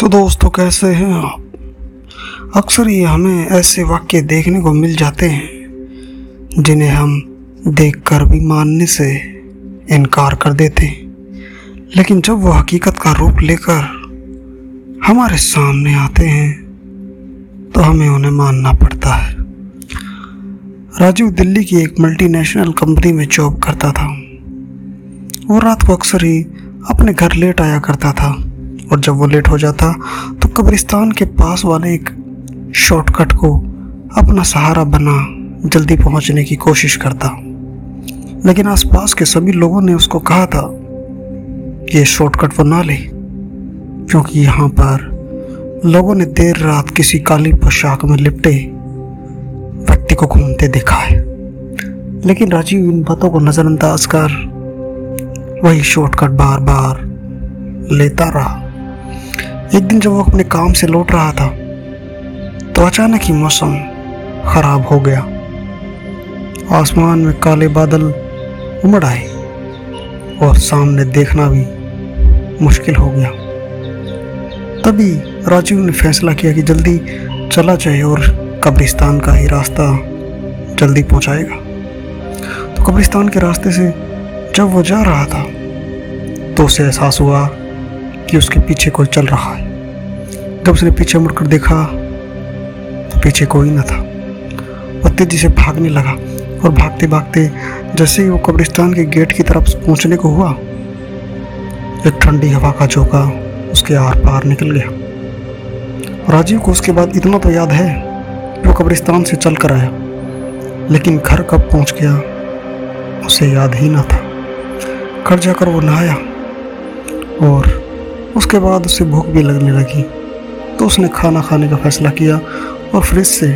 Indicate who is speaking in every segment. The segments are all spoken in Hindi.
Speaker 1: तो दोस्तों, कैसे हैं आप? अक्सर ये हमें ऐसे वाक्य देखने को मिल जाते हैं, जिन्हें हम देखकर भी मानने से इनकार कर देते हैं। लेकिन जब वो हकीकत का रूप लेकर हमारे सामने आते हैं तो हमें उन्हें मानना पड़ता है। राजीव दिल्ली की एक मल्टीनेशनल कंपनी में जॉब करता था। वो रात को अक्सर ही अपने घर लेट आया करता था। और जब वो लेट हो जाता तो कब्रिस्तान के पास वाले एक शॉर्टकट को अपना सहारा बना, जल्दी पहुँचने की कोशिश करता। लेकिन आसपास के सभी लोगों ने उसको कहा था कि ये शॉर्टकट वो ना ले, क्योंकि यहाँ पर लोगों ने देर रात किसी काली पोशाक में लिपटे, व्यक्ति को घूमते देखा है। लेकिन राजीव, इन बातों को नजरअंदाज कर, वही शॉर्टकट बार बार लेता रहा। एक दिन जब वो अपने काम से लौट रहा था तो अचानक ही मौसम खराब हो गया। आसमान में काले बादल उमड़ आए और सामने देखना भी मुश्किल हो गया। तभी राजीव ने फैसला किया कि जल्दी चला जाए और कब्रिस्तान का ही रास्ता जल्दी पहुंचाएगा। तो कब्रिस्तान के रास्ते से जब वो जा रहा था तो उसे एहसास हुआ कि उसके पीछे कोई चल रहा है। जब उसने पीछे मुड़कर देखा तो पीछे कोई न था। वो तेज़ी से भागने लगा और भागते भागते जैसे ही वो कब्रिस्तान के गेट की तरफ़ पहुँचने को हुआ, एक ठंडी हवा का झोंका उसके आर पार निकल गया। राजीव को उसके बाद इतना तो याद है कि वो कब्रिस्तान से चल कर आया, लेकिन घर कब पहुँच गया, उसे याद ही ना था। घर जाकर वो नहाया और उसके बाद उसे भूख भी लगने लगी। तो उसने खाना खाने का फैसला किया और फ्रिज से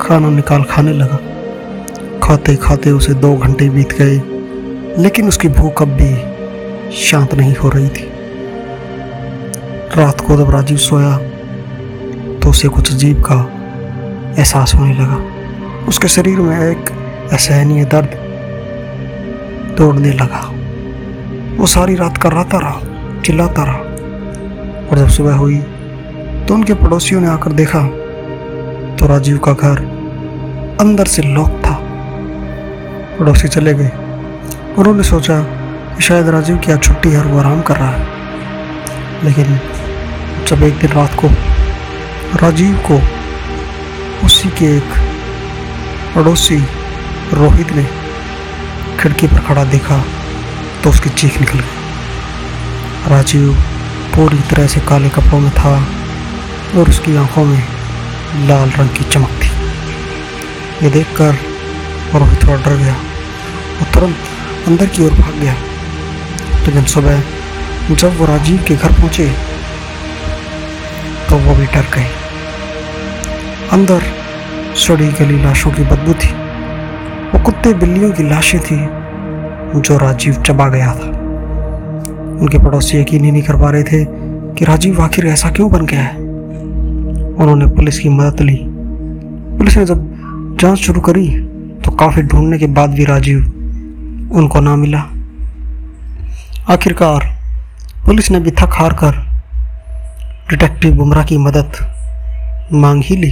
Speaker 1: खाना निकाल खाने लगा। खाते खाते उसे दो घंटे बीत गए, लेकिन उसकी भूख अब भी शांत नहीं हो रही थी। रात को जब राजीव सोया तो उसे कुछ अजीब का एहसास होने लगा। उसके शरीर में एक असहनीय दर्द दौड़ने लगा। वो सारी रात कराता रहा, चिल्लाता रहा। और जब सुबह हुई तो उनके पड़ोसियों ने आकर देखा तो राजीव का घर अंदर से लॉक था। पड़ोसी चले गए उन्होंने सोचा कि शायद राजीव की आज छुट्टी है और वो आराम कर रहा है। लेकिन जब एक दिन रात को राजीव को उसी के एक पड़ोसी रोहित ने खिड़की पर खड़ा देखा तो उसकी चीख निकल गई। राजीव पूरी तरह से काले कपड़ों में था और उसकी आँखों में लाल रंग की चमक थी। ये देखकर रोहित थोड़ा डर गया वो तुरंत अंदर की ओर भाग गया। लेकिन सुबह जब वो राजीव के घर पहुँचे तो वो भी डर गए। अंदर सड़ी गली लाशों की बदबू थी। वो कुत्ते बिल्लियों की लाशें थी जो राजीव चबा गया था। उनके पड़ोसी यकीन ही नहीं कर पा रहे थे कि राजीव आखिर ऐसा क्यों बन गया है। उन्होंने पुलिस की मदद ली। पुलिस ने जब जाँच शुरू करी तो काफ़ी ढूँढने के बाद भी राजीव उनको ना मिला। आखिरकार पुलिस ने भी थक हार कर डिटेक्टिव बुमराह की मदद मांग ही ली।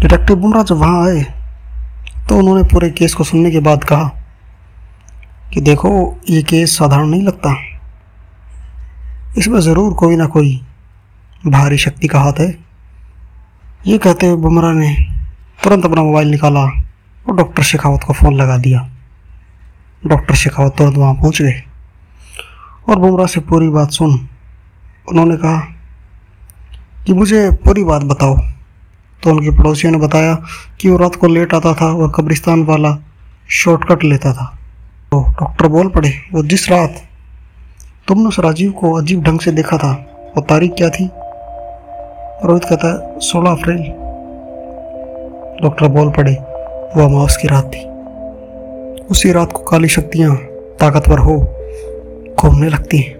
Speaker 1: डिटेक्टिव बुमराह जब वहाँ आए तो उन्होंने पूरे केस को सुनने के बाद कहा कि देखो, ये केस साधारण नहीं लगता। इसमें ज़रूर कोई ना कोई भारी शक्ति का हाथ है। ये कहते हुए बुमराह ने तुरंत अपना मोबाइल निकाला और डॉक्टर शेखावत को फ़ोन लगा दिया। डॉक्टर शेखावत तुरंत वहाँ पहुँच गए। और बुमराह से पूरी बात सुन उन्होंने कहा कि मुझे पूरी बात बताओ। तो उनके पड़ोसियों ने बताया कि वो रात को लेट आता था और कब्रिस्तान वाला शॉर्टकट लेता था। तो डॉक्टर बोल पड़े, वो जिस रात तुमने उस राजीव को अजीब ढंग से देखा था, वो तारीख क्या थी? रोहित कहता है सोलह अप्रैल। डॉक्टर बोल पड़े, वो अमावस की रात थी। उसी रात को काली शक्तियाँ ताकतवर हो घूमने लगती हैं।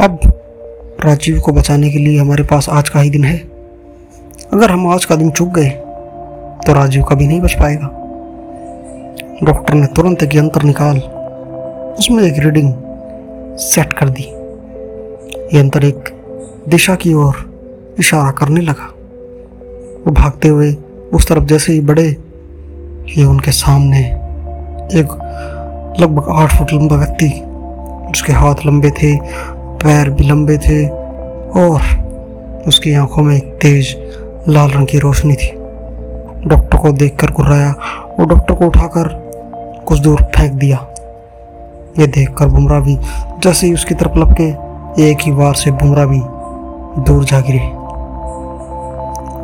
Speaker 1: अब राजीव को बचाने के लिए हमारे पास आज का ही दिन है। अगर हम आज का दिन चूक गए तो राजीव कभी नहीं बच पाएगा। डॉक्टर ने तुरंत एक यंत्र निकाल, उसमें एक रीडिंग सेट कर दी। यंत्र एक दिशा की ओर इशारा करने लगा। वो भागते हुए उस तरफ़ जैसे ही बढ़े कि उनके सामने एक लगभग आठ फुट लंबा व्यक्ति उसके हाथ लंबे थे, पैर भी लंबे थे, और उसकी आँखों में एक तेज लाल रंग की रोशनी थी। डॉक्टर को देखकर गुर्राया और डॉक्टर को उठाकर कुछ दूर फेंक दिया। ये देखकर बुमराह भी जैसे ही उसकी तरफ़ लपके, एक ही बार से बुमराह भी दूर जा गिरे।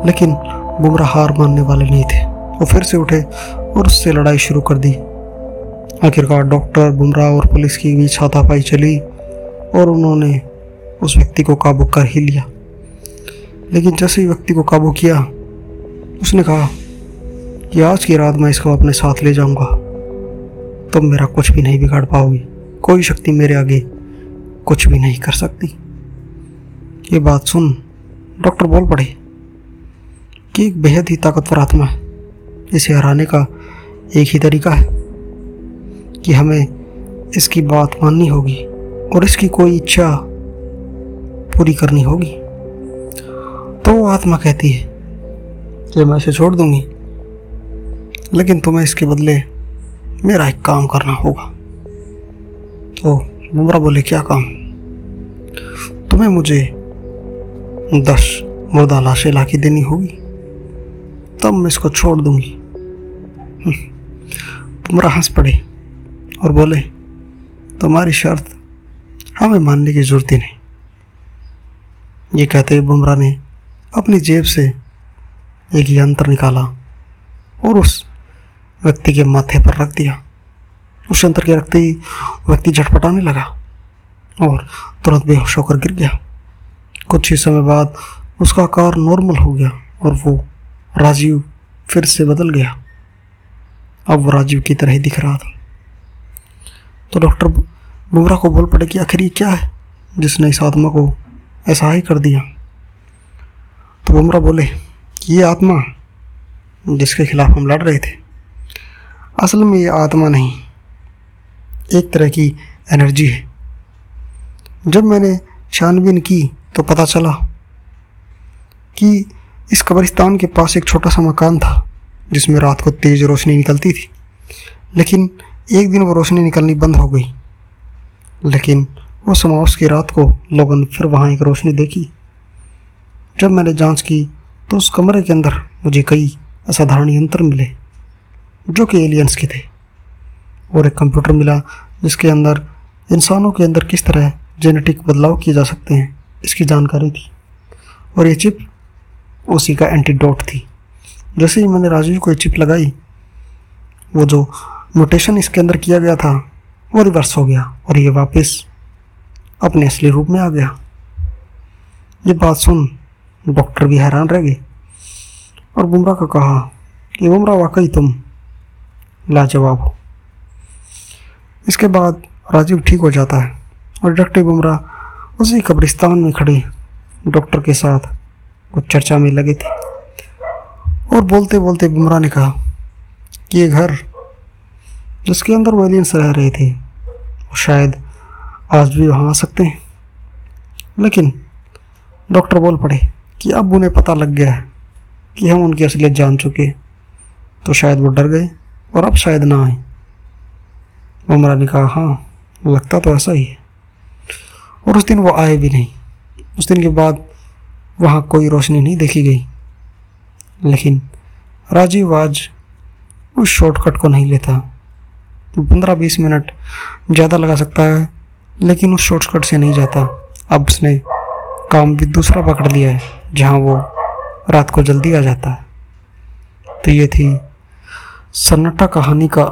Speaker 1: लेकिन बुमराह हार मानने वाले नहीं थे। वो फिर से उठे और उससे लड़ाई शुरू कर दी। आखिरकार डॉक्टर, बुमराह और पुलिस की बीच हाथापाई चली और उन्होंने उस व्यक्ति को काबू कर ही लिया। लेकिन जैसे ही व्यक्ति को काबू किया, उसने कहा कि आज की रात मैं इसको अपने साथ ले जाऊँगा। तुम मेरा कुछ भी नहीं बिगाड़ पाओगी। कोई शक्ति मेरे आगे कुछ भी नहीं कर सकती। ये बात सुन, डॉक्टर बोल पड़े कि एक बेहद ही ताकतवर आत्मा है। इसे हराने का एक ही तरीका है कि हमें इसकी बात माननी होगी और इसकी कोई इच्छा पूरी करनी होगी। तो वो आत्मा कहती है कि मैं इसे छोड़ दूँगी, लेकिन तुम्हें इसके बदले मेरा एक काम करना होगा। तो मुमरा बोले, क्या काम? तुम्हें मुझे दस मुर्दा लाशें ला के देनी होगी। तब मैं इसको छोड़ दूँगी। तुमरा हंस पड़े और बोले, तुम्हारी शर्त हमें मानने की ज़रूरत ही नहीं। ये कहते हुए बुमरा ने अपनी जेब से एक यंत्र निकाला और उस व्यक्ति के माथे पर रख दिया। उस अंतर के रखते ही व्यक्ति झटपटाने लगा और तुरंत बेहोश होकर गिर गया। कुछ ही समय बाद उसका आकार नॉर्मल हो गया और वो राजीव फिर से बदल गया। अब वो राजीव की तरह ही दिख रहा था। तो डॉक्टर बुमराह को बोल पड़े कि आखिर ये क्या है जिसने इस आत्मा को ऐसा ही कर दिया? तो बुमराह बोले, ये आत्मा जिसके खिलाफ हम लड़ रहे थे असल में ये आत्मा नहीं, एक तरह की एनर्जी है। जब मैंने छानबीन की तो पता चला कि इस कब्रिस्तान के पास एक छोटा सा मकान था, जिसमें रात को तेज़ रोशनी निकलती थी। लेकिन एक दिन वो रोशनी निकलनी बंद हो गई। लेकिन वो समास की रात को लोगों ने फिर वहाँ एक रोशनी देखी। जब मैंने जाँच की तो उस कमरे के अंदर मुझे कई असाधारण यंत्र मिले। जो कि एलियंस के थे। और एक कंप्यूटर मिला, जिसके अंदर इंसानों के अंदर किस तरह जेनेटिक बदलाव किए जा सकते हैं, इसकी जानकारी थी। और ये चिप उसी का एंटीडोट थी। जैसे ही मैंने राजीव को ये चिप लगाई, वो जो म्यूटेशन इसके अंदर किया गया था, वो रिवर्स हो गया और ये वापस अपने असली रूप में आ गया। ये बात सुन डॉक्टर भी हैरान रह गए और बुमराह को कहा कि बुमराह, वाकई तुम लाजवाब हो। इसके बाद राजीव ठीक हो जाता है और डॉक्टर बुमराह उसी कब्रिस्तान में खड़े डॉक्टर के साथ कुछ चर्चा में लगे थे। और बोलते बोलते बुमराह ने कहा कि ये घर जिसके अंदर वो एलियंस रह रहे थे, वो शायद आज भी वहाँ आ सकते हैं। लेकिन डॉक्टर बोल पड़े कि अब उन्हें पता लग गया है कि हम उनकी असलियत जान चुके तो शायद वो डर गए। और अब शायद ना आए। उमरा ने कहा हाँ लगता तो ऐसा ही है। और उस दिन वो आए भी नहीं। उस दिन के बाद वहाँ कोई रोशनी नहीं देखी गई। लेकिन राजीव आज उस शॉर्टकट को नहीं लेता। पंद्रह बीस मिनट ज़्यादा लगा सकता है, लेकिन उस शॉर्टकट से नहीं जाता। अब उसने काम भी दूसरा पकड़ लिया है, जहाँ वो रात को जल्दी आ जाता। है तो ये थी सन्नाटा कहानी का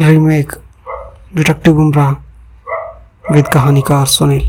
Speaker 1: रीमेक डिटेक्टिव बुमराह विद कहानीकार सुनील।